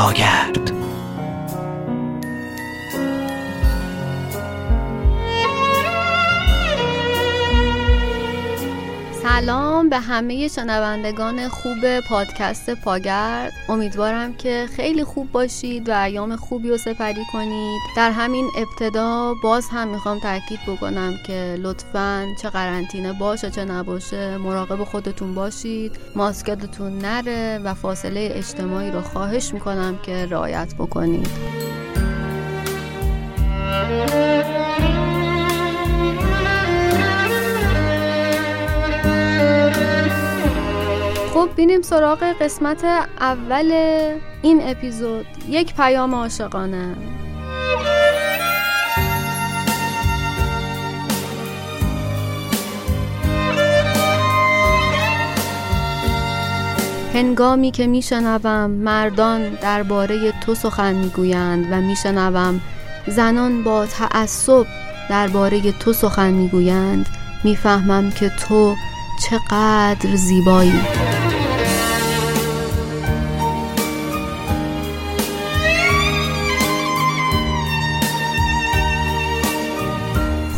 پاگرد سلام به همه شنوندگان خوب پادکست پاگرد. امیدوارم که خیلی خوب باشید و ایام خوبی رو سپری کنید. در همین ابتدا باز هم می‌خوام تاکید بکنم که لطفا چه قرنطینه باشه چه نباشه مراقب خودتون باشید. ماسکتون نره و فاصله اجتماعی رو خواهش می‌کنم که رعایت بکنید. خب بینیم سراغ قسمت اول این اپیزود. یک پیام عاشقانه. هنگامی که میشنوم مردان درباره تو سخن می‌گویند و میشنوم زنان با تعصب درباره تو سخن می‌گویند می‌فهمم که تو چقدر زیبایی.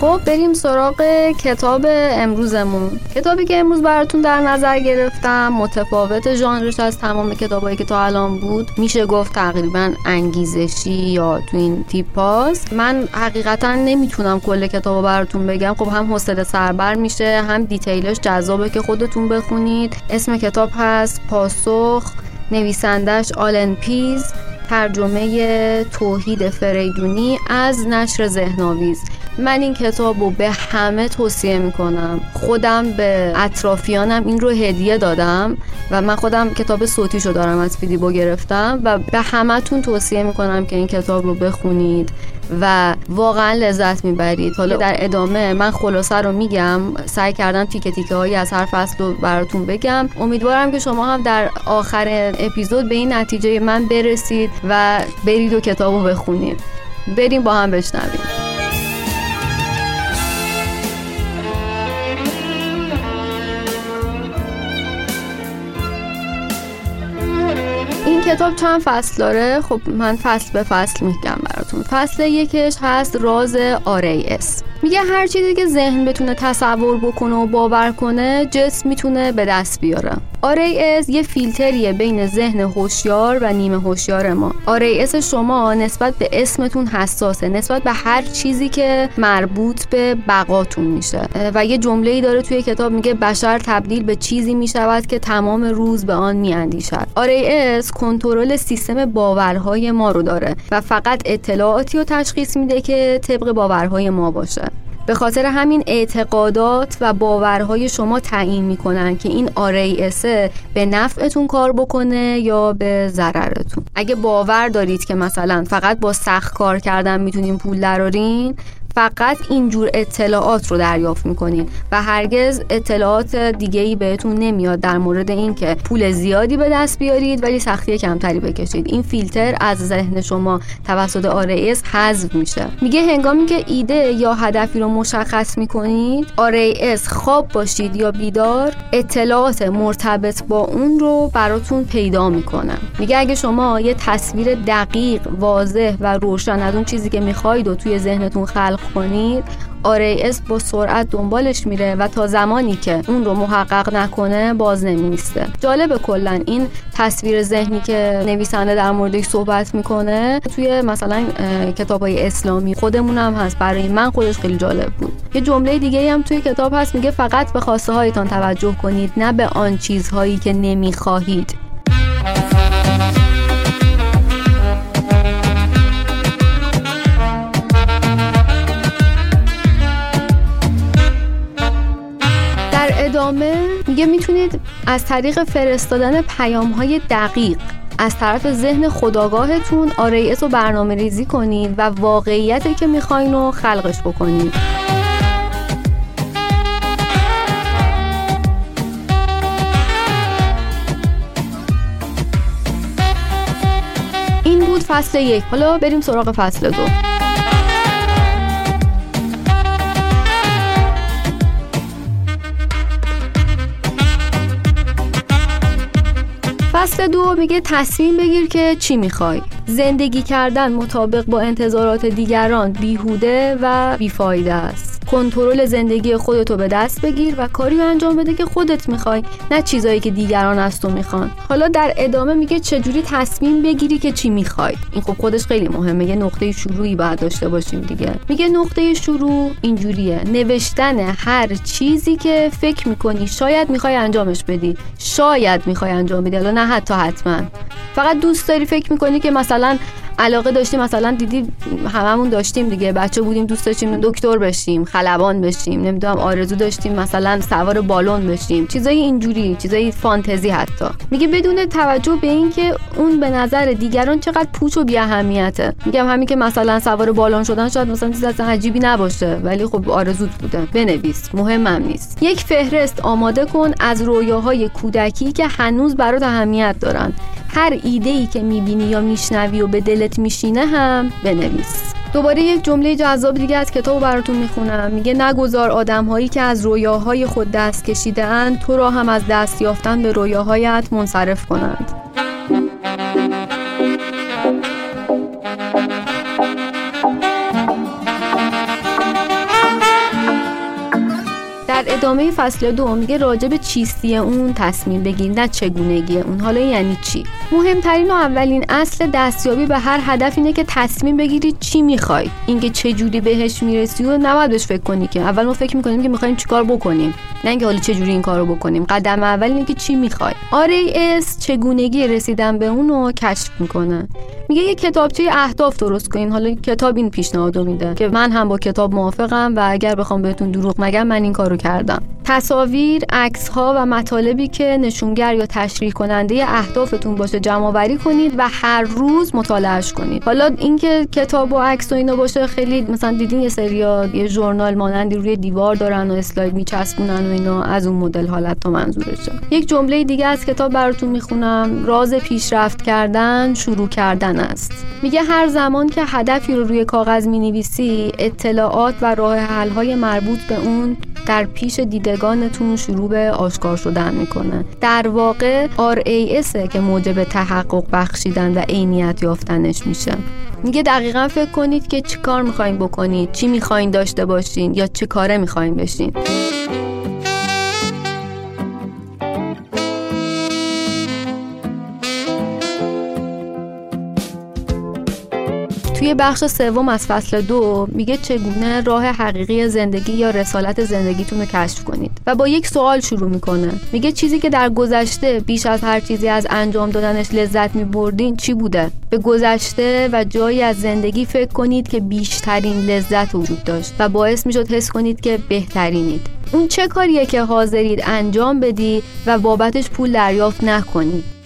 خب بریم سراغ کتاب امروزمون. کتابی که امروز براتون در نظر گرفتم متفاوت ژانرش از تمام کتابایی که تا الان بود. میشه گفت تقریبا انگیزشی یا تو این تیپاست من حقیقتا نمی‌تونم کل کتابو براتون بگم. خب هم حوصله سربر میشه هم دیتیلش جذابه که خودتون بخونید. اسم کتاب هست پاسخ نویسندش آلن پیز ترجمه توحید فریدونی از نشر ذهناویز من این کتاب رو به همه توصیه می‌کنم. خودم به اطرافیانم این رو هدیه دادم و من خودم کتاب صوتیشو دارم از فیدیبو گرفتم و به همتون توصیه می‌کنم که این کتاب رو بخونید و واقعا لذت می‌برید. حالا در ادامه من خلاصه رو میگم سعی کردم تیکه تیکه هایی از هر فصل رو براتون بگم. امیدوارم که شما هم در آخر اپیزود به این نتیجه من برسید و برید و کتاب رو بخونید. بریم با هم بشنویم. کتاب چند فصل داره؟ خب من فصل به فصل میگم براتون. فصل یکش هست راز اس. میگه هر چیزی که ذهن بتونه تصور بکنه و باور کنه جسم می‌تونه به دست بیاره. RAS یه فیلتریه بین ذهن هوشیار و نیمه هوشیار ما. RAS شما نسبت به اسمتون حساسه نسبت به هر چیزی که مربوط به بقاتون میشه. و یه جمله ای داره توی کتاب میگه بشر تبدیل به چیزی می‌شود که تمام روز به آن میاندیشد. RAS کنترل سیستم باورهای ما رو داره و فقط اطلاعاتی رو تشخیص میده که طبق باورهای ما باشه. به خاطر همین اعتقادات و باورهای شما تعیین می‌کنن که این اسه به نفعتون کار بکنه یا به ضررتون. اگه باور دارید که مثلا فقط با سخت کار کردن می‌تونین پول درارین فقط اینجور اطلاعات رو دریافت می‌کنین و هرگز اطلاعات دیگه ای بهتون نمیاد در مورد اینکه پول زیادی به دست بیارید ولی سختی کمتری بکشید. این فیلتر از ذهن شما توسط آرئیس حذف میشه. میگه هنگامی که ایده یا هدفی رو مشخص می‌کنید آرئیس خواب باشید یا بیدار اطلاعات مرتبط با اون رو براتون پیدا می‌کنه. میگه اگه شما یه تصویر دقیق واضح و روشن از اون چیزی که می‌خواید و توی ذهنتون خلق کنید اس با سرعت دنبالش میره و تا زمانی که اون رو محقق نکنه باز نمیسته جالب کلا این تصویر ذهنی که نویسنده در موردش صحبت می‌کنه توی مثلا کتاب های اسلامی خودمون هم هست. برای من خودش خیلی جالب بود. یه جمله دیگه هم توی کتاب هست میگه فقط به خواسته هایتان توجه کنید نه به آن چیزهایی که نمی‌خواهید. ادامه میگه می‌تونید از طریق فرستادن پیام های دقیق از طرف ذهن خداگاهتون آرایس رو برنامه ریزی کنید و واقعیتی که می‌خواین رو خلقش بکنید این بود فصل یک. حالا بریم سراغ فصل دو. فصل دو میگه تصمیم بگیر که چی می‌خوای. زندگی کردن مطابق با انتظارات دیگران بیهوده و بیفایده است. کنترل زندگی خودتو به دست بگیر و کاری انجام بده که خودت می‌خوای نه چیزایی که دیگران از تو می‌خوان. حالا در ادامه میگه چجوری تصمیم بگیری که چی می‌خوای. این خب خودش خیلی مهمه یه نقطه شروعی باید داشته باشیم دیگه. میگه نقطه شروع اینجوریه. نوشتن هر چیزی که فکر می‌کنی شاید می‌خوای انجامش بدی. شاید می‌خوای انجام بدی. حالا نه حتی حتما. فقط دوست داری فکر می‌کنی که مثلا علاقه داشتیم مثلا دیدی هممون داشتیم دیگه بچه بودیم دوست داشتیم دکتر بشیم خلبان بشیم نمی‌دونم آرزو داشتیم مثلا سوار بالون بشیم. چیزای اینجوری چیزای فانتزی حتی. میگه بدون توجه به اینکه اون به نظر دیگران چقدر پوچ و بی اهمیته میگم همین که مثلا سوار بالون شدن شاید مثلا چیز اصلا عجیبی نباشه ولی خب آرزوت بوده. بنویس مهمم نیست. یک فهرست آماده کن از رویاهای کودکی که هنوز برات اهمیت دارن. هر ایده ای که می‌بینی یا میشنوی و به دلت میشینه هم بنویس. دوباره یک جمله جذاب دیگه از کتاب براتون می‌خونم. میگه نگذار آدم هایی که از رویاهای خود دست کشیده اند تو را هم از دست یافتن به رویاهایت منصرف کنند. در ادامه فصل دو میگه راجع به چیستی اون تصمیم بگیر نه چگونگی اون. حالا یعنی چی؟ مهمترین و اولین اصل دستیابی به هر هدف اینه که تصمیم بگیری چی می‌خوای. اینکه چه جوری بهش می‌رسی و نباید بهش فکر کنی که. اول ما فکر می‌کنیم که می‌خوایم چیکار بکنیم. نه اینکه حالا چه جوری این کارو بکنیم. قدم اول اینه که چی می‌خوای. اس چگونگی رسیدن به اون رو کشف می‌کنه. میگه یه کتابچه اهداف درست کنین. حالا کتاب این پیشنهادو میده که من هم با کتاب موافقم و اگر بخوام بهتون دروغ نگم من این کارو کردم تصاویر، عکس ها و مطالبی که نشونگر یا تشریح کننده اهدافتون باشه جمع کنید و هر روز مطالعهش کنید. حالا اینکه کتاب و عکس و اینا باشه خیلی مثلا دیدین یه سریا یه ژورنال مانندی روی دیوار دارن و اسلاید میچسبونن و اینا از اون مدل حالت تا منظورشه. یک جمله دیگه از کتاب براتون می‌خونم راز پیشرفت کردن شروع کردن است. میگه هر زمان که هدفی رو روی کاغذ می‌نویسی اطلاعات و راه حل های مربوط به اون در پیش دیدگانتون شروع به آشکار شدن می‌کنه. در واقع RAS که موجب تحقق بخشیدن و عینیت یافتنش میشه. میگه دقیقا فکر کنید که چی کار می‌خواین بکنید چی می‌خواین داشته باشین یا چه کاره می‌خواین بشین. توی بخش سوم از فصل دو میگه چگونه راه حقیقی زندگی یا رسالت زندگیتون رو کشف کنید و با یک سوال شروع می‌کنه. میگه چیزی که در گذشته بیش از هر چیزی از انجام دادنش لذت میبردین چی بوده؟ به گذشته و جایی از زندگی فکر کنید که بیشترین لذت وجود داشت و باعث می‌شد حس کنید که بهترینید. اون چه کاریه که حاضرید انجام بدی و بابتش پول دریافت نکنید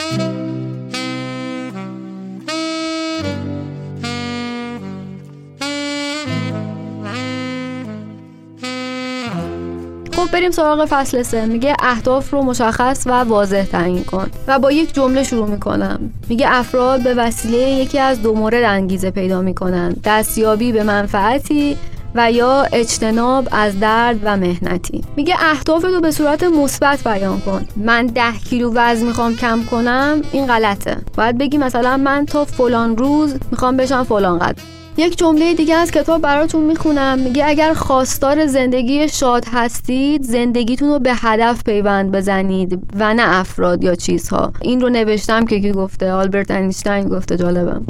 خب بریم سراغ فصل سه. میگه اهداف رو مشخص و واضح تعیین کن و با یک جمله شروع می‌کنم. میگه افراد به وسیله یکی از دو مورد انگیزه پیدا می‌کنن دستیابی به منفعتی و یا اجتناب از درد و مهنتی. میگه اهداف رو به صورت مثبت بیان کن. من ده کیلو وزن می‌خوام کم کنم این غلطه. باید بگی مثلا من تا فلان روز می‌خوام بشم فلان قد. یک جمله دیگه از کتاب براتون می‌خونم. میگه اگر خواستار زندگی شاد هستید زندگیتون رو به هدف پیوند بزنید و نه افراد یا چیزها. این رو نوشتم که کی گفته؟ آلبرت اینشتین گفته جالبم.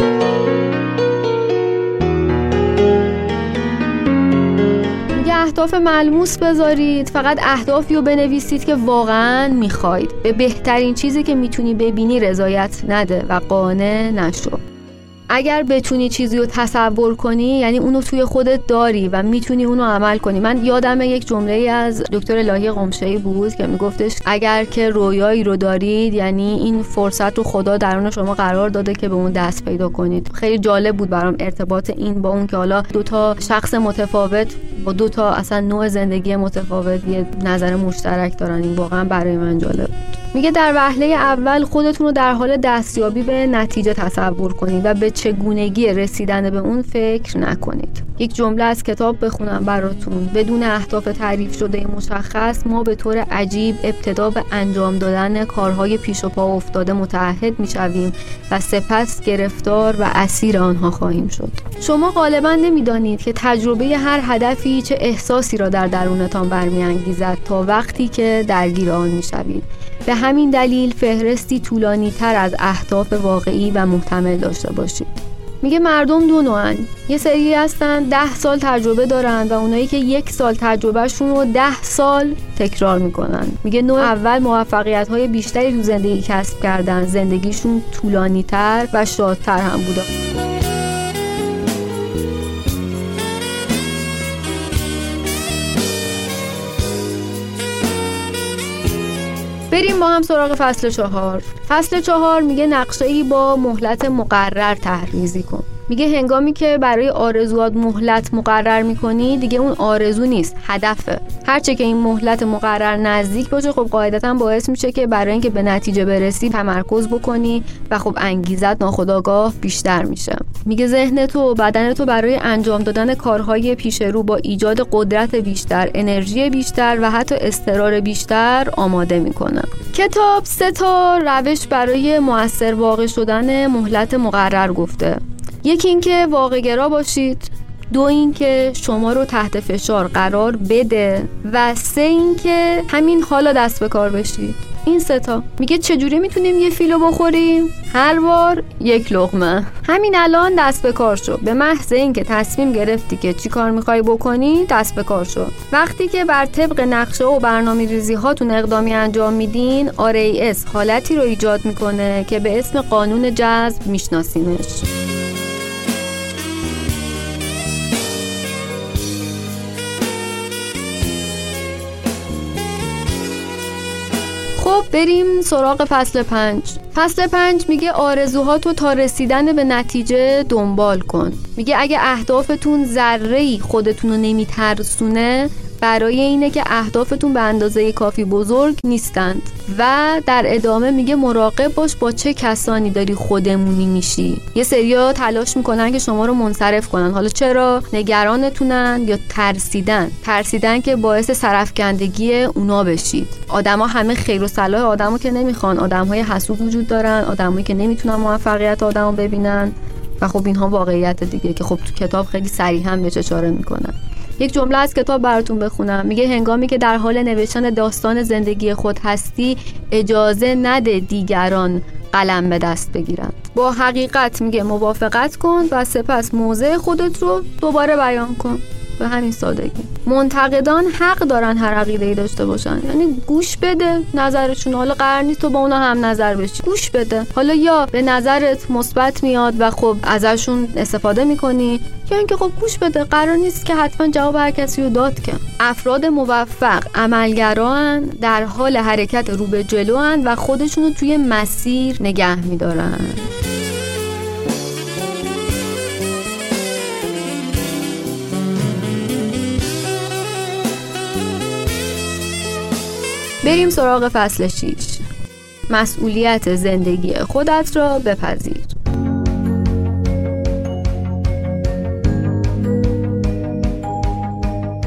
اهداف ملموس بذارید فقط اهدافی رو بنویسید که واقعا می‌خواید. به بهترین چیزی که می‌تونی ببینی رضایت نده و قانع نشو. اگر بتونی چیزی رو تصور کنی یعنی اونو توی خودت داری و می‌تونی اونو عمل کنی. من یادم یک جمله از دکتر الهی قمشه بود که میگفتش اگر که رویایی رو دارید یعنی این فرصت رو خدا درون شما قرار داده که به اون دست پیدا کنید. خیلی جالب بود برام ارتباط این با اون که حالا دوتا شخص متفاوت با دو تا اصلا نوع زندگی متفاوت یه نظر مشترک دارن. این واقعا برای من جالب میگه در وهله اول خودتون رو در حال دستیابی به نتیجه تصور کنید و به چگونگی رسیدن به اون فکر نکنید. یک جمله از کتاب بخونم براتون. بدون اهداف تعریف شده مشخص ما به طور عجیب ابتدا به انجام دادن کارهای پیش و پا افتاده متعهد می‌شویم و سپس گرفتار و اسیر آنها خواهیم شد. شما غالبا نمی‌دانید که تجربه هر هدفی چه احساسی را در درونتان برمیانگیزد تا وقتی که درگیر آن می‌شوید. به همین دلیل فهرستی طولانی تر از اهداف واقعی و محتمل داشته باشید میگه مردم دو نوعن. یه سری هستن ده سال تجربه دارن و اونایی که یک سال تجربهشون رو ده سال تکرار می‌کنن. میگه نوع اول موفقیت های بیشتری تو زندگی کسب کردن. زندگیشون طولانی تر و شادتر هم بوده. بریم با هم سراغ فصل چهار. فصل چهار میگه نقشه ای با مهلت مقرر تحریزی کن. میگه هنگامی که برای آرزوات مهلت مقرر می‌کنی دیگه اون آرزو نیست هدفه. هرچه که این مهلت مقرر نزدیک باشه خب قاعدتا باعث میشه که برای اینکه به نتیجه برسی تمرکز بکنی و خب انگیزت ناخداگاه بیشتر میشه. میگه ذهن تو و بدن تو برای انجام دادن کارهای پیش رو با ایجاد قدرت بیشتر انرژی بیشتر و حتی استرار بیشتر آماده می‌کنه. کتاب سه تا روش برای موثر واقع شدن مهلت مقرر گفته. یکی اینکه واقع گرا باشید دو اینکه شما رو تحت فشار قرار بده و سه اینکه همین حالا دست به کار بشید. این ستا میگه چجوری می‌تونیم یه فیلو بخوریم؟ هر بار یک لغمه همین الان دست به کار شو. به محض اینکه تصمیم گرفتی که چی کار می‌خوای بکنی دست به کار شو. وقتی که بر طبق نقشه و برنامه ریزی هاتون اقدامی انجام میدین RAS حالتی رو ایجاد می‌کنه که به اسم قانون جذب میشناسینش خب بریم سراغ فصل پنج. فصل پنج میگه آرزوهاتو تا رسیدن به نتیجه دنبال کن. میگه اگه اهدافتون ذره ای خودتون رو نمیترسونه برای اینه که اهدافتون به اندازه کافی بزرگ نیستند. و در ادامه میگه مراقب باش با چه کسانی داری خودمونی میشی. یه سریا تلاش می‌کنن که شما رو منصرف کنن. حالا چرا؟ نگرانتونن یا ترسیدن؟ ترسیدن که باعث سرفکندگی اونا بشید آدما همه خیر و صلاح آدمو که نمی‌خوان. آدمهای حسود وجود دارن آدمایی که نمی‌تونن موفقیت آدمو ببینن. و خب اینها واقعیت دیگه که خب تو کتاب خیلی صریحا هم بهش اشاره می‌کنن. یک جمله از کتاب براتون بخونم. میگه هنگامی که در حال نوشتن داستان زندگی خود هستی اجازه نده دیگران قلم به دست بگیرن با حقیقت میگه موافقت کن و سپس موضع خودت رو دوباره بیان کن. به همین سادگی. منتقدان حق دارن هر عقیده ای داشته باشن. یعنی گوش بده نظرشون. حالا قرار نیست تو با اونا هم نظر بشی. گوش بده. حالا یا به نظرت مثبت میاد و خب ازشون استفاده می‌کنی یا اینکه خب گوش بده. قرار نیست که حتما جواب هر کسی رو داد که. افراد موفق عملگران در حال حرکت رو به جلو و خودشون رو توی مسیر نگه میدارن. بریم سراغ فصل 6 مسئولیت زندگی خودت را بپذیر.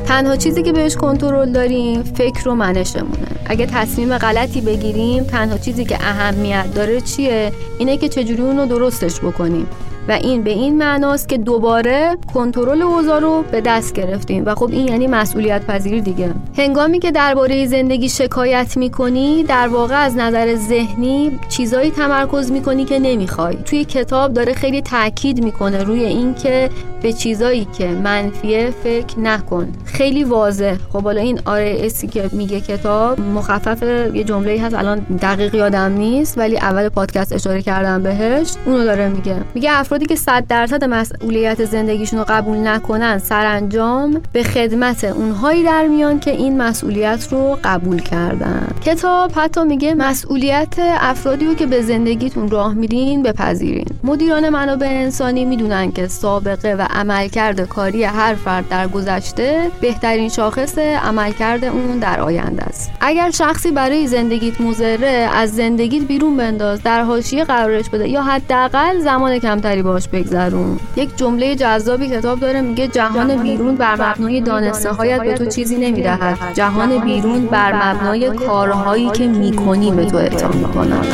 تنها چیزی که بهش کنترل داریم فکر و منشمونه. اگه تصمیم غلطی بگیریم تنها چیزی که اهمیت داره چیه؟ اینه که چجوری اونو درستش بکنیم. و این به این معناست که دوباره کنترل اوضاع رو به دست گرفتیم. و خب این یعنی مسئولیت پذیری دیگه. هنگامی که درباره زندگی شکایت می‌کنی در واقع از نظر ذهنی چیزایی تمرکز می‌کنی که نمی‌خوای. توی کتاب داره خیلی تاکید می‌کنه روی اینکه به چیزایی که منفیه فکر نکن. خیلی واضح. خب حالا این اسی که میگه کتاب مخفف یه جمله هست الان دقیق یادم نیست ولی اول پادکست اشاره کردم بهش. اونو داره میگه. میگه افرادی که 100 درصد مسئولیت زندگیشون رو قبول نکنن سرانجام به خدمت اونهایی در میان که این مسئولیت رو قبول کردن. کتاب حتی میگه مسئولیت افرادی رو که به زندگیتون راه میدین بپذیرین. مدیران منابع انسانی می‌دونن که سابقه و عملکرد کاری هر فرد در گذشته بهترین شاخص عملکرد اون در آینده است. اگر شخصی برای زندگیت مزره از زندگیت بیرون بنداز در حاشیه قرارش بده یا حداقل زمان کمتری باش بگذرون. یک جمله جذابی کتاب داره میگه جهان بیرون بر مبنای دانسته هایت به تو چیزی نمی‌دهد. جهان بیرون بر مبنای کارهایی که می‌کنی به تو اعطا می‌کنند.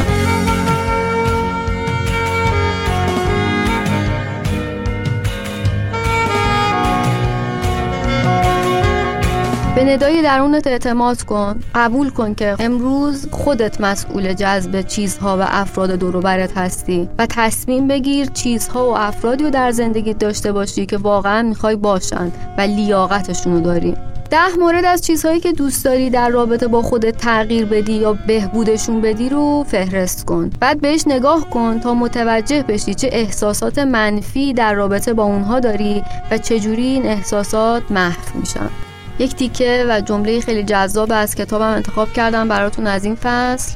به ندای درونت اعتماد کن. قبول کن که امروز خودت مسئول جذب چیزها و افراد دوروبرت هستی و تصمیم بگیر چیزها و افرادی رو در زندگیت داشته باشی که واقعا می‌خوای باشند و لیاقتشون رو داری. ده مورد از چیزهایی که دوست داری در رابطه با خودت تغییر بدی یا بهبودشون بدی رو فهرست کن. بعد بهش نگاه کن تا متوجه بشی چه احساسات منفی در رابطه با اونها داری و چجوری این احساسات محو میشن. یک تیکه و جمله خیلی جذاب از کتابم انتخاب کردم براتون از این فصل.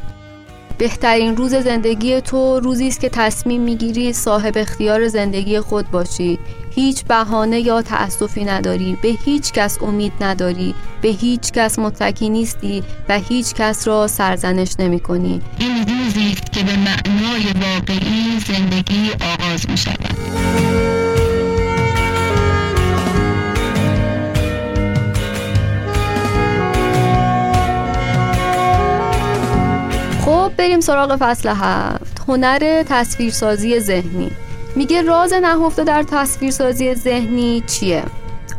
بهترین روز زندگی تو روزی است که تصمیم می‌گیری صاحب اختیار زندگی خود باشی. هیچ بهانه یا تأسفی نداری به هیچ کس امید نداری به هیچ کس متکی نیستی و هیچ کس را سرزنش نمی کنی این روزی است که به معنای واقعی زندگی آغاز می شود بریم سراغ فصل هفت. هنر تصویرسازی ذهنی. میگه راز نهفته در تصویرسازی ذهنی چیه؟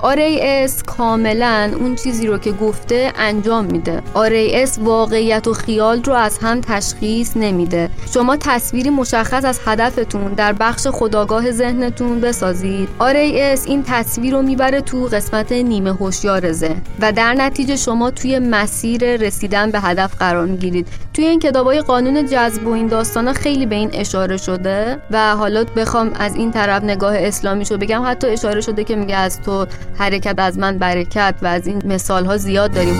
RAS کاملا اون چیزی رو که گفته انجام میده. RAS واقعیت و خیال رو از هم تشخیص نمیده. شما تصویری مشخص از هدفتون در بخش خودآگاه ذهنتون بسازید. RAS این تصویر رو می‌بره تو قسمت نیمه هوشیار ذهن و در نتیجه شما توی مسیر رسیدن به هدف قرار می‌گیرید. توی این کتابای قانون جذب و این داستانا خیلی به این اشاره شده و حالا بخوام از این طرف نگاه اسلامی شو بگم. حتی اشاره شده که میگه از تو حرکت از من برکت و از این مثال ها زیاد داریم.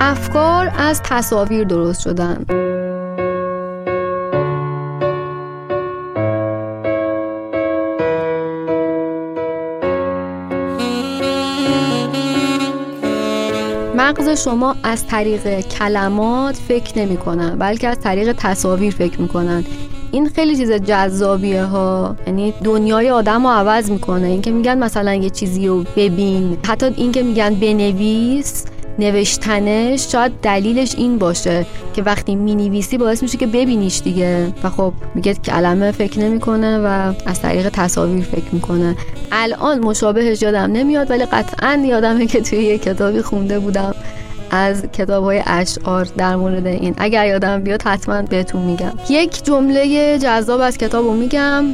افکار از تصاویر درست شدن. مغز شما از طریق کلمات فکر نمی کنن بلکه از طریق تصاویر فکر می‌کنن این خیلی چیز جذابیه ها. یعنی دنیای آدم رو عوض می‌کنه. اینکه میگن مثلا یه چیزی رو ببین. حتی اینکه میگن بنویس نوشتنش شاید دلیلش این باشه که وقتی می‌نویسی باعث میشه که ببینیش دیگه. و خب میگه کلمه فکر نمی‌کنه و از طریق تصاویر فکر می‌کنه. الان مشابهش یادم نمیاد ولی قطعا یادمه که توی یه کتابی خونده بودم از کتاب های اشعار در مورد این. اگر یادم بیاد حتما بهتون میگم. یک جمله جذاب از کتاب رو میگم.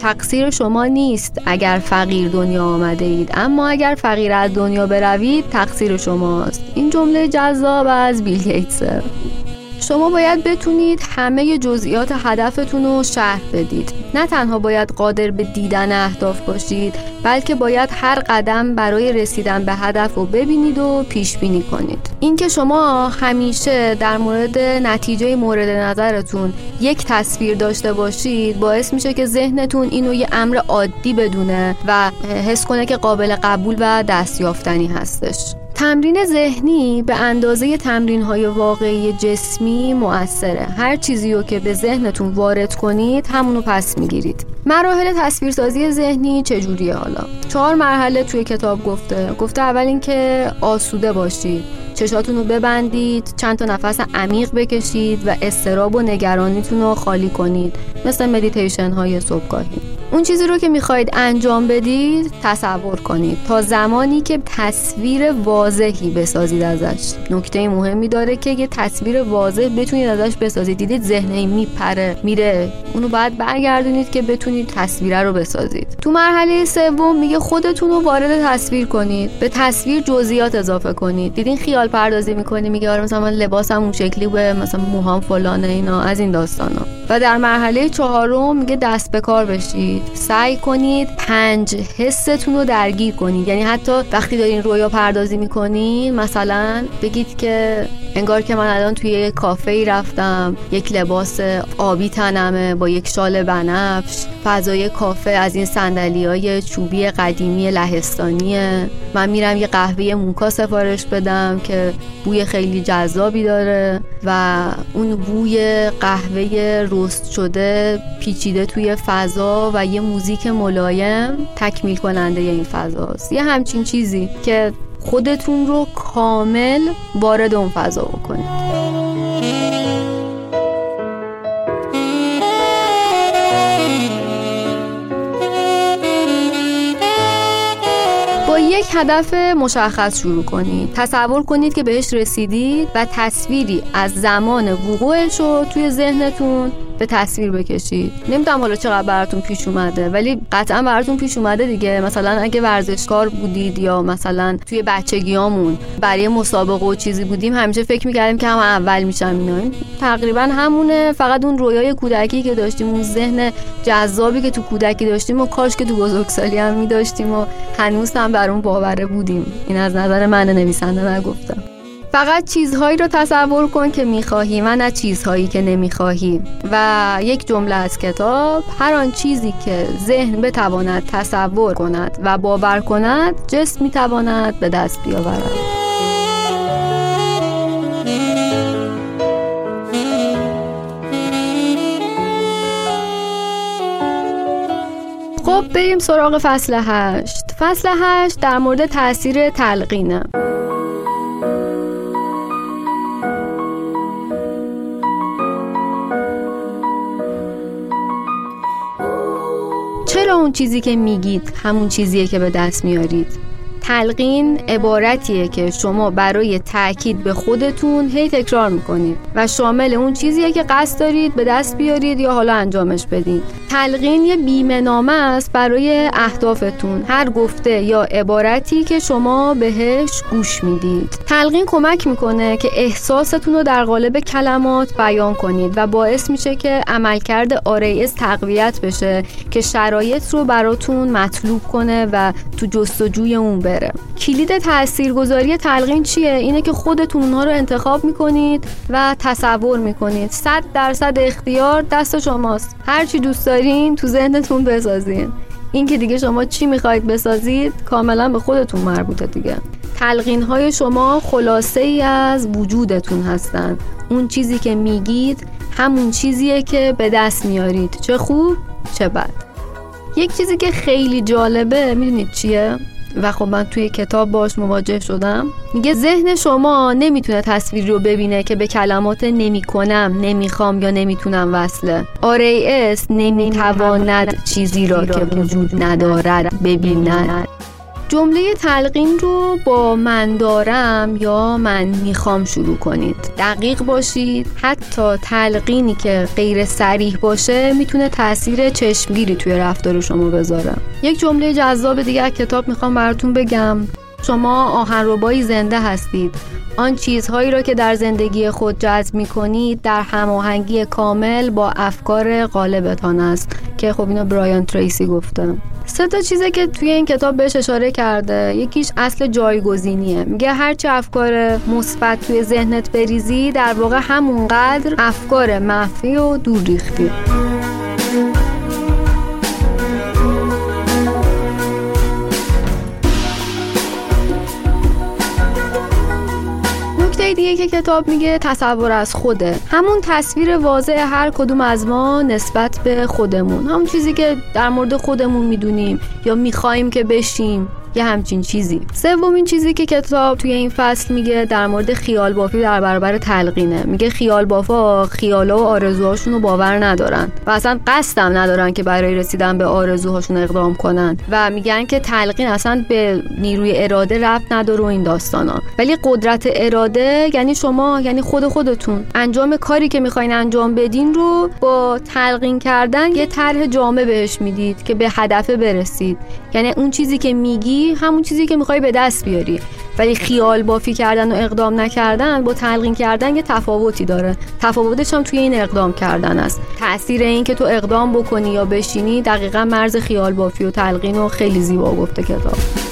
تقصیر شما نیست اگر فقیر دنیا آمده اید اما اگر فقیر از دنیا بروید تقصیر شماست. این جمله جذاب از بیل گیتسه شما باید بتونید همه جزئیات هدفتون رو شرح بدید. نه تنها باید قادر به دیدن اهداف باشید بلکه باید هر قدم برای رسیدن به هدف رو ببینید و پیش بینی کنید. اینکه شما همیشه در مورد نتیجه مورد نظرتون یک تصویر داشته باشید باعث میشه که ذهنتون اینو یه امر عادی بدونه و حس کنه که قابل قبول و دستیافتنی هستش. تمرین ذهنی به اندازه تمرین های واقعی جسمی مؤثره. هر چیزی رو که به ذهنتون وارد کنید همونو پس می‌گیرید. مراحل تصویرسازی ذهنی چجوریه حالا؟ چهار مرحله توی کتاب گفته. گفته اول اینکه آسوده باشید. چشاتون رو ببندید چند تا نفس عمیق بکشید و اضطراب و نگرانیتون رو خالی کنید. مثل مدیتیشن های صبحگاهی. اون چیزی رو که می‌خواید انجام بدید تصور کنید. تا زمانی که تصویر واضحی بسازید ازش. نکته مهمی داره که یه تصویر واضح بتونید ازش بسازید. دیدید ذهن هی میپره میره. اونو باید برگردونید که بتونید تصویره رو بسازید. تو مرحله سوم میگه خودتون رو وارد تصویر کنید. به تصویر جزئیات اضافه کنید. دیدین خیال پردازی می‌کنی؟ میگه آره مثلا من لباسم اون شکلی به مثلا موهام فلانه اینا از این داستانا. و در مرحله چهارم میگه دست به کار بشید. سعی کنید پنج حستون رو درگیر کنید. یعنی حتی وقتی دارین رویا پردازی می‌کنین مثلا بگید که انگار که من الان توی یک کافه ای رفتم یک لباس آبی تنمه با یک شال بنفش. فضای کافه از این سندلی های چوبی قدیمی لهستانیه. من میرم یه قهوه موکا سفارش بدم که بوی خیلی جذابی داره و اون بوی قهوه رست شده پیچیده توی فضا و یه موزیک ملایم تکمیل کننده این فضاست. یه همچین چیزی که خودتون رو کامل وارد اون فضا بکنید. با یک هدف مشخص شروع کنید. تصور کنید که بهش رسیدید و تصویری از زمان وقوعش رو توی ذهنتون به تصویر بکشید. نمی‌دونم حالا چقدر براتون پیش اومده ولی قطعا براتون پیش اومده دیگه. مثلا اگه ورزشکار بودید یا مثلا توی بچگیامون برای مسابقه و چیزی بودیم همیشه فکر می‌کردیم که هم اول میشم اینا تقریبا همونه فقط اون رویای کودکی که داشتیم اون ذهن جذابی که تو کودکی داشتیم و کاش که تو بزرگسالی هم میداشتیم و هنوز هم بر اون باوره بودیم. این از نظر من نویسنده نگفتم فقط چیزهایی رو تصور کن که می‌خواهی و نه چیزهایی که نمی‌خواهی. و یک جمله از کتاب هر آن چیزی که ذهن بتواند تصور کند و باور کند جسم می‌تواند به دست بیاورد. خب بریم سراغ فصل هشت. فصل هشت در مورد تاثیر تلقینه. اون چیزی که میگید همون چیزیه که به دست میارید. تلقین عبارتیه که شما برای تاکید به خودتون هی تکرار می‌کنید و شامل اون چیزیه که قصد دارید به دست بیارید یا حالا انجامش بدید تلقین یه بیمه نامه است برای اهدافتون. هر گفته یا عبارتی که شما بهش گوش می‌دید. تلقین کمک می‌کنه که احساستون رو در قالب کلمات بیان کنید و باعث میشه که عملکرد آریس تقویت بشه که شرایط رو براتون مطلوب کنه و تو جستجوی اون بره. کلید تاثیرگذاری تلقین چیه؟ اینه که خودتون اونها رو انتخاب می‌کنید و تصور می‌کنید. صد درصد اختیار دست شماست. هر چی دوست دارین تو ذهنتون بسازین. این که دیگه شما چی می‌خواید بسازید کاملا به خودتون مربوطه دیگه. تلقین های شما خلاصه ای از وجودتون هستن. اون چیزی که میگید همون چیزیه که به دست میارید. چه خوب چه بد. یک چیزی که خیلی جالبه می‌دونید چیه؟ و خب من توی کتاب باش مواجه شدم. میگه ذهن شما نمی‌تونه تصویر رو ببینه که به کلمات نمی‌کنم نمی‌خوام یا نمی‌تونم وصله اس نمی‌تواند چیزی را که وجود ندارد ببیند. جمله تلقین رو با من دارم یا من می‌خوام شروع کنید. دقیق باشید. حتی تلقینی که غیر سریح باشه می‌تونه تاثیر چشمگیری توی رفتار شما بذاره. یک جمله جذاب دیگه کتاب می‌خوام براتون بگم. شما آهنربایی زنده هستید. آن چیزهایی را که در زندگی خود جذب می کنید در هماهنگی کامل با افکار غالبتان است. که خب اینو برایان تریسی گفته. سه تا چیزه که توی این کتاب بهش اشاره کرده. یکیش اصل جایگزینیه. میگه هرچی افکار مثبت توی ذهنت بریزی در واقع همونقدر افکار منفی و دور ریختی دیگه که کتاب میگه تصور از خوده. همون تصویر واضح هر کدوم از ما نسبت به خودمون. همون چیزی که در مورد خودمون می‌دونیم یا می‌خوایم که بشیم. یه همچین چیزی. سومین چیزی که کتاب توی این فصل میگه در مورد خیال بافی در برابر تلقینه. میگه خیال بافا خیالا و آرزوهاشون رو باور ندارن و اصلا قصدم ندارن که برای رسیدن به آرزوهاشون اقدام کنن و میگن که تلقین اصلا به نیروی اراده ربط نداره و این داستانا. ولی قدرت اراده یعنی شما یعنی خود خودتون. انجام کاری که می‌خواین انجام بدین رو با تلقین کردن یه طرح جامع بهش می‌دید که به هدف برسید. یعنی اون چیزی که میگی همون چیزی که می‌خوای به دست بیاری. ولی خیال بافی کردن و اقدام نکردن با تلقین کردن یه تفاوتی داره. تفاوتش هم توی این اقدام کردن است. تاثیر این که تو اقدام بکنی یا بشینی دقیقا مرز خیال بافی و تلقین و خیلی زیبا گفته کتاب.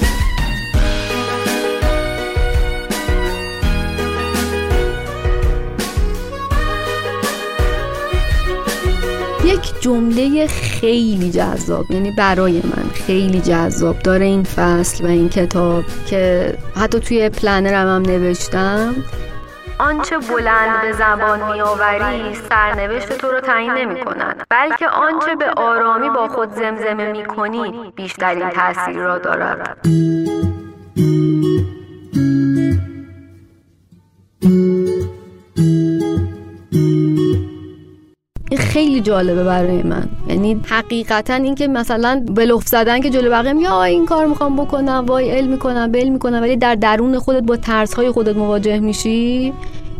یک جمله خیلی جذاب یعنی برای من خیلی جذاب داره این فصل و این کتاب که حتی توی پلنرم هم نوشتم. آنچه بلند به زبان میآوری سرنوشت تو رو تعیین نمی کند بلکه آنچه به آرامی با خود زمزمه می کنی بیشترین تاثیر را دارد. خیلی جالبه برای من. یعنی حقیقتا اینکه مثلا لفظ زدن که جلو بقیه یا این کار می‌خوام بکنم وای علم می‌کنم بل می‌کنم ولی در درون خودت با ترس های خودت مواجه میشی؟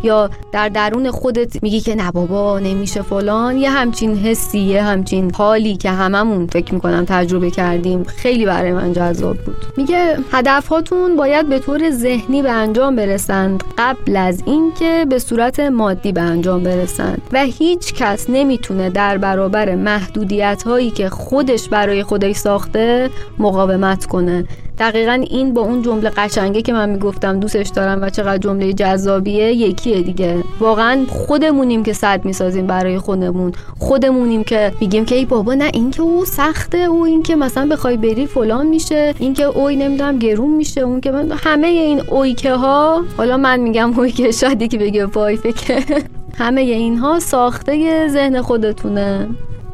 یا در درون خودت میگی که نه بابا نمیشه فلان. یه همچین حسی یه همچین حالی که هممون فکر می‌کنم تجربه کردیم خیلی برای من جذاب بود. میگه هدفهاتون باید به طور ذهنی به انجام برسند قبل از اینکه به صورت مادی به انجام برسند. و هیچ کس نمی‌تونه در برابر محدودیت هایی که خودش برای خودش ساخته مقاومت کنه. دقیقا این با اون جمله قشنگه که من می‌گفتم دوستش دارم و چقدر جمله جذابیه یکیه دیگه. واقعا خودمونیم که صد می‌سازیم برای خودمون. خودمونیم که میگیم که ای بابا نه این که او سخته او این که مثلا بخوای بری فلان میشه این که اوی نمی‌دونم گرون میشه اون که من همه این اویکه ها حالا من میگم اویکه شاید که بگه وای فکر. همه اینها ساخته ذهن خودتونه.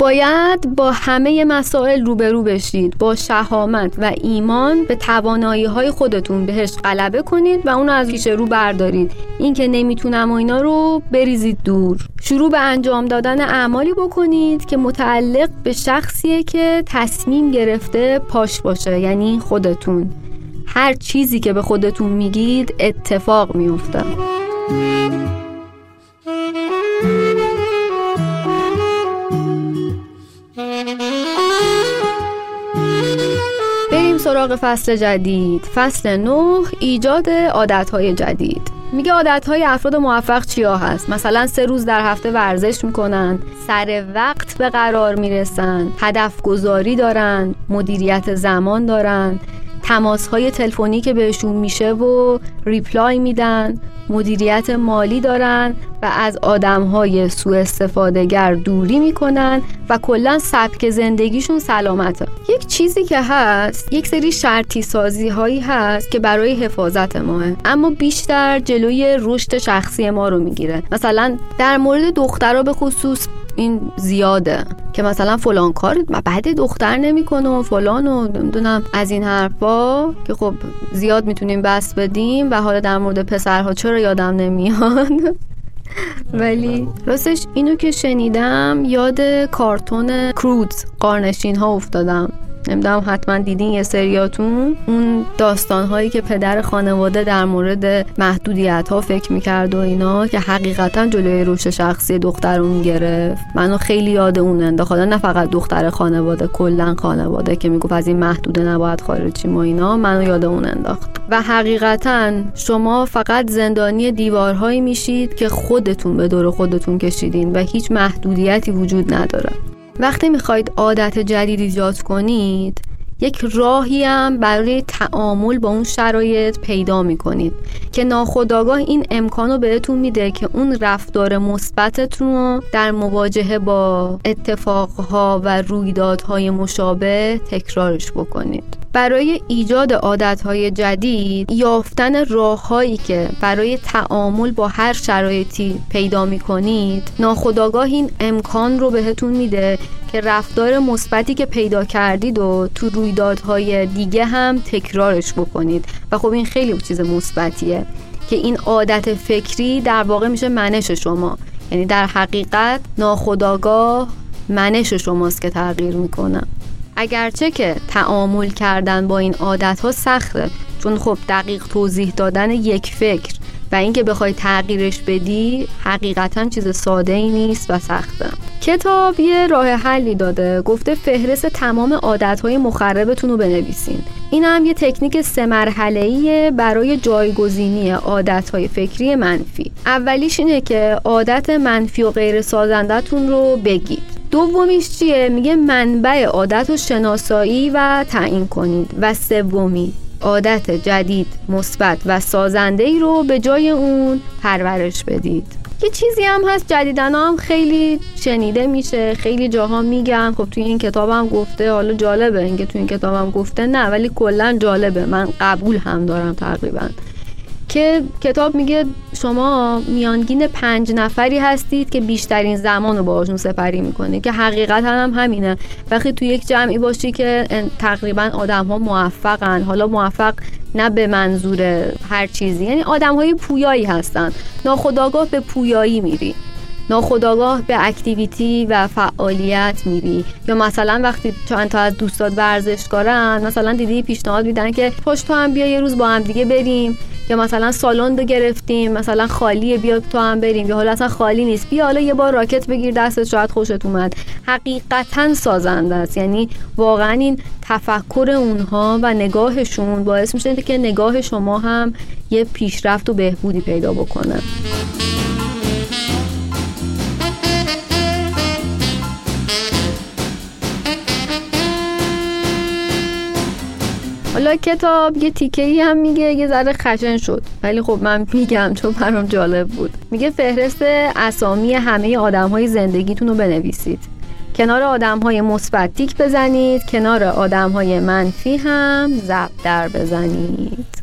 باید با همه مسائل روبرو بشید با شهامت و ایمان به توانایی های خودتون بهش غلبه کنید و اونو از پیش رو بردارید. اینکه نمی‌تونم و اینا رو بریزید دور. شروع به انجام دادن اعمالی بکنید که متعلق به شخصیه که تصمیم گرفته پاش باشه یعنی خودتون. هر چیزی که به خودتون میگید اتفاق میفته سراغ فصل جدید. فصل 9 ایجاد عادتهای جدید. میگه عادتهای افراد موفق چیا هست؟ مثلا سه روز در هفته ورزش می‌کنن سر وقت به قرار می‌رسن هدف گذاری دارن مدیریت زمان دارن تماس های تلفنی که بهشون میشه و ریپلای میدن. مدیریت مالی دارن و از آدم های سوء استفادهگر دوری می‌کنن و کلا سبک زندگیشون سلامته. یک چیزی که هست یک سری شرطی سازی هایی هست که برای حفاظت ماه. اما بیشتر جلوی رشد شخصی ما رو می‌گیره. مثلا در مورد دخترها به خصوص این زیاده که مثلا فلان کار بعد دختر نمی‌کنه و فلان و نمی‌دونم از این حرفا که خب زیاد می‌تونیم بس بدیم و حالا در مورد پسرها چرا یادم نمیاد؟ ولی راستش اینو که شنیدم یاد کارتون کرودز قارنشین ها افتادم. نمی‌دونم حتما دیدین یه سریاتون. اون داستان هایی که پدر خانواده در مورد محدودیت ها فکر می‌کرد و اینا که حقیقتا جلوی روش شخصی دختر اون گرفت. منو خیلی یاد اون انداخت نه فقط دختر خانواده کلا خانواده که می‌گفت از این محدوده نباید خارجی ما اینا منو یاد اون انداخت. و حقیقتا شما فقط زندانی دیوارهایی میشید که خودتون به دور خودتون کشیدین و هیچ محدودیتی وجود نداره. وقتی می‌خواید عادت جدید ایجاد کنید یک راهی هم برای تعامل با اون شرایط پیدا می‌کنید که ناخداگاه این امکان رو بهتون میده که اون رفتار مثبتتون رو در مواجهه با اتفاقها و رویدادهای مشابه تکرارش بکنید. برای ایجاد عادتهای جدید یافتن راههایی که برای تعامل با هر شرایطی پیدا می کنید ناخداگاه این امکان رو بهتون میده که رفتار مثبتی که پیدا کردید و تو رویدادهای دیگه هم تکرارش بکنید. و خب این خیلی چیز مثبتیه که این عادت فکری در واقع میشه منش شما. یعنی در حقیقت ناخداگاه منش شماست که تغییر می‌کنه. اگرچه که تعامل کردن با این عادت ها سخته چون خب دقیق توضیح دادن یک فکر و اینکه بخوای تغییرش بدی حقیقتا چیز ساده ای نیست و سخته. کتاب یه راه حلی داده گفته فهرست تمام عادت های مخربتون رو بنویسین. این هم یه تکنیک سه مرحله‌ایه برای جایگزینی عادت‌های فکری منفی. اولیش اینه که عادت منفی و غیر سازندتون رو بگید. دومیش چیه؟ میگه منبع عادت و شناسایی و تعیین کنید. و سومی عادت جدید مثبت و سازنده ای رو به جای اون پرورش بدید. یه چیزی هم هست جدیدن هم خیلی شنیده میشه خیلی جاها میگن. خب توی این کتابم گفته حالا جالبه اینکه توی این کتابم گفته نه ولی کلا جالبه. من قبول هم دارم تقریبا. که کتاب میگه شما میانگین پنج نفری هستید که بیشترین زمان رو باشون سپری می‌کنه که حقیقتا هم همینه. وقتی تو یک جمعی باشی که تقریبا آدم ها موفقن حالا موفق نه به منظور هر چیزی یعنی آدم های پویایی هستن. ناخداگاه به پویایی میری. ناخداگاه به اکتیویتی و فعالیت میری. یا مثلا وقتی چند تا از دوستات ورزشکارن مثلا دیدی پیشنهاد میدن که پشت تو هم بیا یه روز با هم دیگه بریم. یا مثلا سالن رو گرفتیم مثلا خالیه بیا تو هم بریم. یا حالا اصلا خالی نیست. بیا حالا یه بار راکت بگیر دستت شاید خوشت اومد. حقیقتا سازنده است. یعنی واقعا این تفکر اونها و نگاهشون باعث میشه که نگاه شما هم یه پیشرفت و بهبودی پیدا بکنه. حالا کتاب یه تیکه ای هم میگه یه ذره خشن شد. ولی خب من میگم چون برام جالب بود. میگه فهرست اسامی همه آدم های زندگیتون رو بنویسید. کنار آدم های مثبت تیک بزنید کنار آدم های منفی هم زب در بزنید.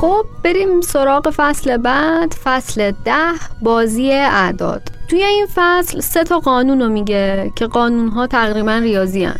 خب بریم سراغ فصل بعد فصل ده بازی اعداد. توی این فصل سه تا قانون رو میگه که قانون ها تقریبا ریاضی هن.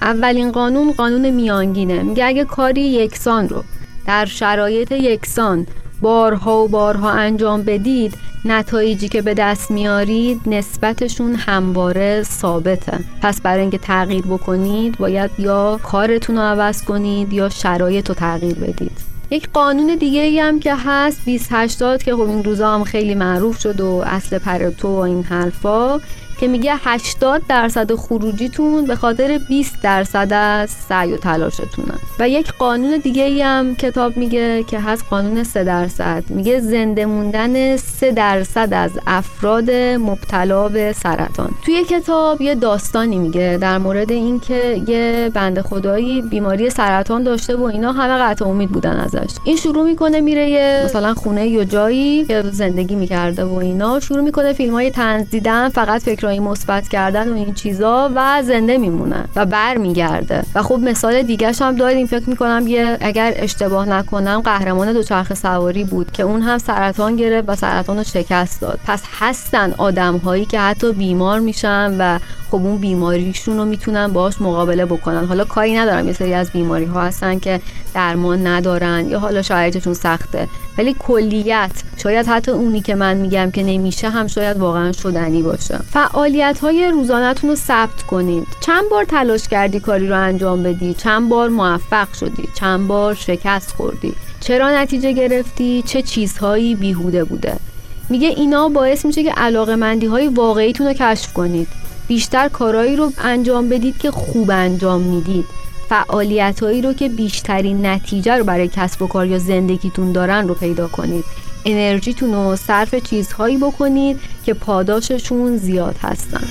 اولین قانون قانون میانگینه. میگه اگه کاری یکسان رو در شرایط یکسان بارها و بارها انجام بدید نتایجی که به دست میارید نسبتشون همواره ثابته. پس برای اینکه تغییر بکنید باید یا کارتون رو عوض کنید یا شرایط رو تغییر بدید. یک قانون دیگه ای هم که هست 2080 که خب این روزا هم خیلی معروف شد و اصل پرتو و این حرفا. که میگه 80 درصد خروجیتون به خاطر 20 درصد از سعی و تلاشتونه و یک قانون دیگه ای هم کتاب میگه که هست قانون 3 درصد. میگه زنده موندن 3 درصد از افراد مبتلا به سرطان. توی کتاب یه داستانی میگه در مورد اینکه یه بنده خدایی بیماری سرطان داشته و اینا همه قطع امید بودن ازش. این شروع می‌کنه میره یه مثلا خونه یا جایی که زندگی می‌کرده و اینا شروع می‌کنه فیلم های تنز دیدن فقط فکر فکرهای مثبت کردن و این چیزا و زنده میمونه و برمیگرده. و خب مثال دیگهش هم داریم. فکر می‌کنم یه اگر اشتباه نکنم قهرمان دوچرخه سواری بود که اون هم سرطان گرفت و سرطان شکست داد. پس هستن آدم هایی که حتی بیمار میشن و خب اون بیماریشون رو می‌تونن باش مقابله بکنن. حالا کاری ندارم یه سری از بیماری ها هستن که درمان ندارن یا حالا شرایطشون سخته. ولی کلیت شاید حتی اونی که من میگم که نمیشه هم شاید واقعا شدنی باشه. فعالیت های روزانهتون رو ثبت کنید چند بار تلاش کردی کاری رو انجام بدی؟ چند بار موفق شدی؟ چند بار شکست خوردی؟ چرا نتیجه گرفتی؟ چه چیزهایی بیهوده بوده؟ میگه اینا باعث میشه که علاقه مندی های واقعیتون رو کشف کنید. بیشتر کارهایی رو انجام بدید که خوب انجام می‌دید. فعالیت هایی رو که بیشترین نتیجه رو برای کسب و کار یا زندگیتون دارن رو پیدا کنید. انرژیتون رو صرف چیزهایی بکنید که پاداششون زیاد هستن.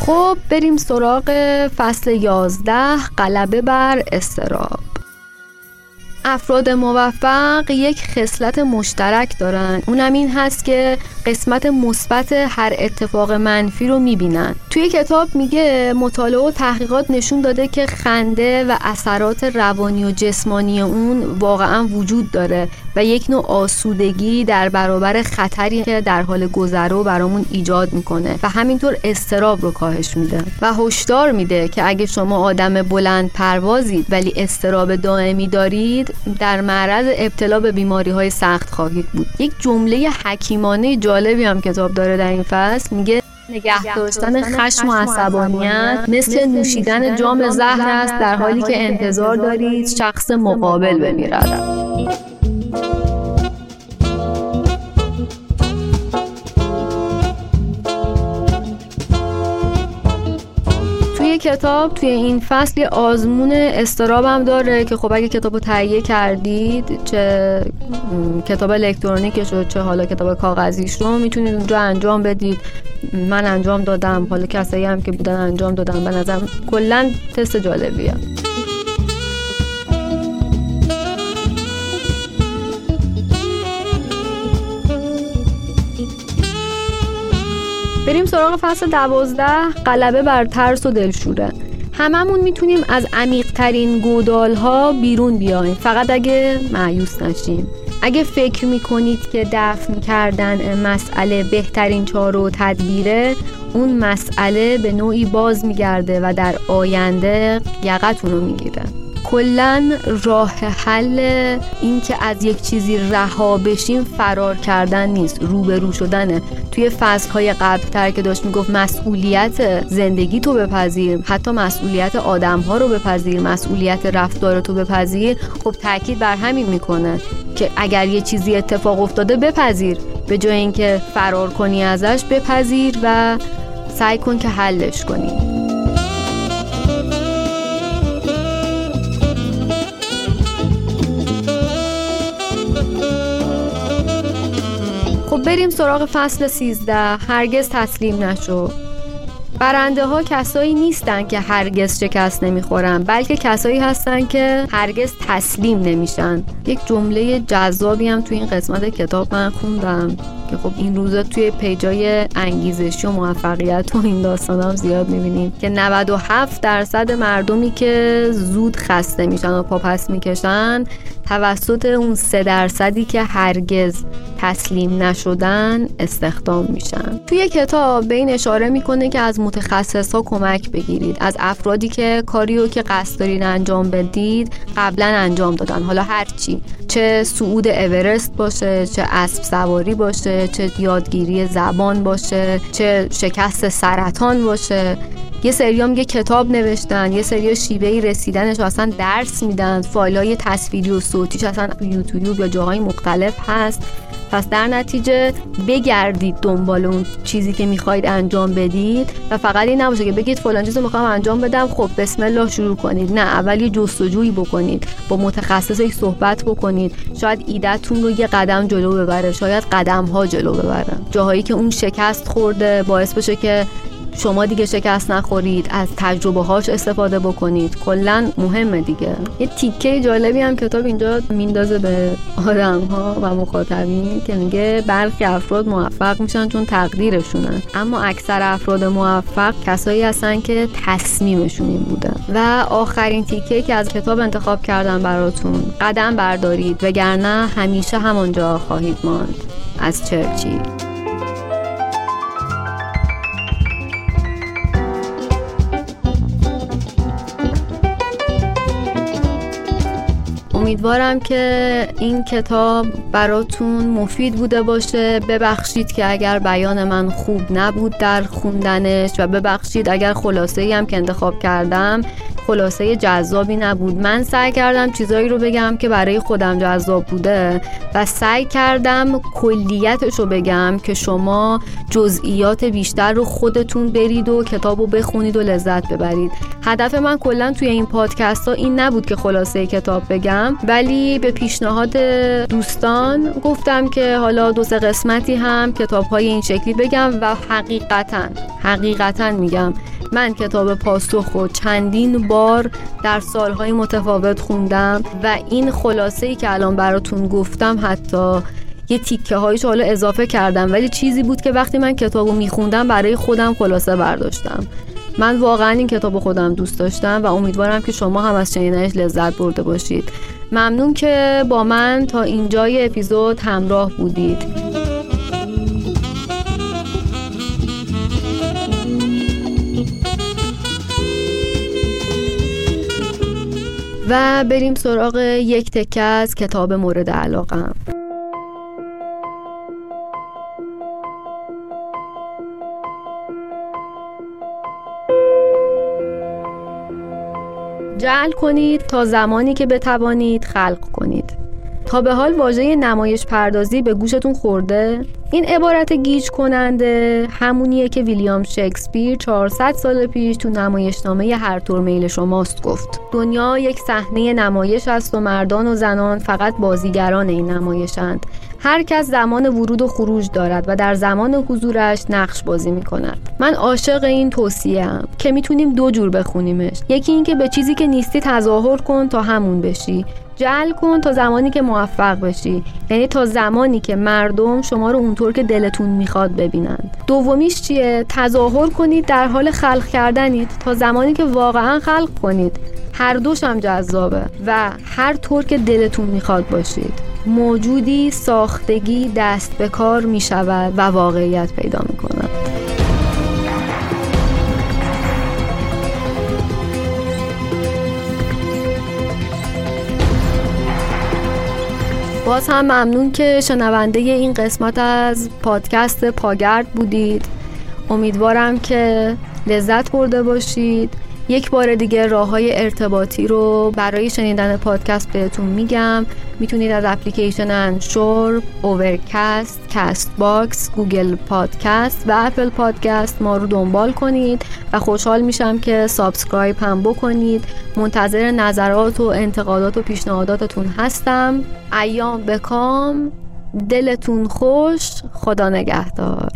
خب بریم سراغ فصل 11 غلبه بر استراب افراد موفق یک خصلت مشترک دارن. اونم این هست که قسمت مثبت هر اتفاق منفی رو می‌بینن. توی کتاب میگه مطالعه و تحقیقات نشون داده که خنده و اثرات روانی و جسمانی اون واقعا وجود داره. و یک نوع آسودگی در برابر خطری که در حال گذرو برامون ایجاد می‌کنه و همینطور استراب رو کاهش میده و هشدار میده که اگه شما آدم بلند پروازید ولی استراب دائمی دارید در معرض ابتلا به بیماری های سخت خواهید بود. یک جمله حکیمانه جالبی هم کتاب داره در این فصل میگه نگه داشتن خشم و عصبانیت مثل نوشیدن جام زهر است در حالی که انتظار دارید شخص مقابل بمیرد. کتاب توی این فصل یه آزمون استرابم داره که خب اگه کتاب رو تهیه کردید چه کتاب الکترونیکش رو چه حالا کتاب کاغذیش رو می‌تونید اونجا انجام بدید. من انجام دادم حالا کسایی هم که بودن انجام دادم به نظرم کلا تست جالبیه. بریم سراغ فصل دوازده. غلبه بر ترس و دلشوره. هممون می‌تونیم از عمیقترین گودال ها بیرون بیایم. فقط اگه معیوس نشیم. اگه فکر می‌کنید که دفن کردن مسئله بهترین چاره و تدبیره اون مسئله به نوعی باز میگرده و در آینده یقتون رو می‌گیره. کلا راه حل این که از یک چیزی رها بشیم فرار کردن نیست روبرو شدنه. توی فصل های قبل تر که داشت می‌گفت مسئولیت زندگی تو بپذیر حتی مسئولیت آدم ها رو بپذیر مسئولیت رفتار تو بپذیر خب تاکید بر همین می‌کنه که اگر یه چیزی اتفاق افتاده بپذیر به جای اینکه فرار کنی ازش بپذیر و سعی کن که حلش کنی. بریم سراغ فصل 13 هرگز تسلیم نشو. برنده ها کسایی نیستن که هرگز شکست نمی‌خورن بلکه کسایی هستن که هرگز تسلیم نمیشن. یک جمله جذابی هم توی این قسمت کتاب من خوندم که خب این روزا توی پیجای انگیزشی و موفقیت و این داستان هم زیاد می‌بینیم که 97 درصد مردمی که زود خسته میشن و پاپس می‌کشن توسط اون سه درصدی که هرگز تسلیم نشدن استخدام میشن. توی کتاب به این اشاره می‌کنه که از متخصص ها کمک بگیرید. از افرادی که کاری رو که قصد دارین انجام بدید قبلا انجام دادن. حالا هرچی چه صعود اورست باشه چه اسب سواری باشه چه یادگیری زبان باشه چه شکست سرطان باشه. یه سری یه کتاب نوشتن یه سری شیوه رسیدنش اصلا درس میدن فایل های تصویری و صوتیش اصلا یوتیوب یا جاهای مختلف هست. پس در نتیجه بگردید دنبال اون چیزی که می‌خواید انجام بدید و فقط این نباشه که بگید فلان چیزو می‌خوام انجام بدم خب بسم الله شروع کنید. نه اول یه جستجویی بکنید با متخصصی صحبت بکنید. شاید ایدهتون رو یه قدم جلو ببره شاید قدم ها جلو ببره. جاهایی که اون شکست خورده باعث بشه که شما دیگه شکست نخورید از تجربه هاش استفاده بکنید. کلا مهمه دیگه. یه تیکه جالبی هم کتاب اینجا میندازه به آدم ها و مخاطبین که میگه برخی افراد موفق میشن چون تقدیرشونه. اما اکثر افراد موفق کسایی هستن که تصمیمشون این بوده. و آخرین تیکه که از کتاب انتخاب کردم براتون. قدم بردارید وگرنه همیشه همانجا خواهید ماند. از چرچیل امیدوارم که این کتاب براتون مفید بوده باشه. ببخشید که اگر بیان من خوب نبود در خوندنش و ببخشید اگر خلاصه هم که انتخاب کردم. خلاصه جذابی نبود. من سعی کردم چیزایی رو بگم که برای خودم جذاب بوده و سعی کردم کلیتش رو بگم که شما جزئیات بیشتر رو خودتون برید و کتاب رو بخونید و لذت ببرید. هدف من کلا توی این پادکست ها این نبود که خلاصه کتاب بگم ولی به پیشنهاد دوستان گفتم که حالا دو سه قسمتی هم کتاب های این شکلی بگم و حقیقتا حقیقتا میگم من کتاب پاسخ رو چندین بار در سالهای متفاوت خوندم و این خلاصه ای که الان براتون گفتم حتی یه تیکه هایش حالا اضافه کردم. ولی چیزی بود که وقتی من کتاب رو میخوندم برای خودم خلاصه برداشتم. من واقعا این کتاب خودم دوست داشتم و امیدوارم که شما هم از شنیدنش لذت برده باشید. ممنون که با من تا اینجای اپیزود همراه بودید. و بریم سراغ یک تکه از کتاب مورد علاقه علاقم جعل کنید تا زمانی که بتوانید خلق کنید. تا به حال واژه نمایش پردازی به گوشتون خورده؟ این عبارت گیج کننده همونیه که ویلیام شکسپیر 400 سال پیش تو نمایشنامه هر طور میل شماست گفت. دنیا یک صحنه نمایش است و مردان و زنان فقط بازیگران این نمایشند هر کس زمان ورود و خروج دارد و در زمان حضورش نقش بازی می کند من عاشق این توصیه هم که می‌تونیم دو جور بخونیمش. یکی اینکه به چیزی که نیستی تظاهر کن تا همون بشی. جل کن تا زمانی که موفق بشی. یعنی تا زمانی که مردم شما رو اونطور که دلتون می‌خواد ببینند. دومیش چیه؟ تظاهر کنید در حال خلق کردنید تا زمانی که واقعا خلق کنید. هر دوش هم جذابه و هر طور که دلتون می‌خواد باشید. موجودی ساختگی دست به کار می‌شود و واقعیت پیدا می‌کند. باز هم ممنون که شنونده این قسمت از پادکست پاگرد بودید. امیدوارم که لذت برده باشید. یک بار دیگه راه های ارتباطی رو برای شنیدن پادکست بهتون میگم. می‌تونید از اپلیکیشن Anchor، Overcast، Castbox، Google Podcast و Apple Podcast ما رو دنبال کنید و خوشحال میشم که subscribe هم بکنید. منتظر نظرات و انتقادات و پیشنهاداتتون هستم. ایام بکام دلتون خوش. خدا نگهدار.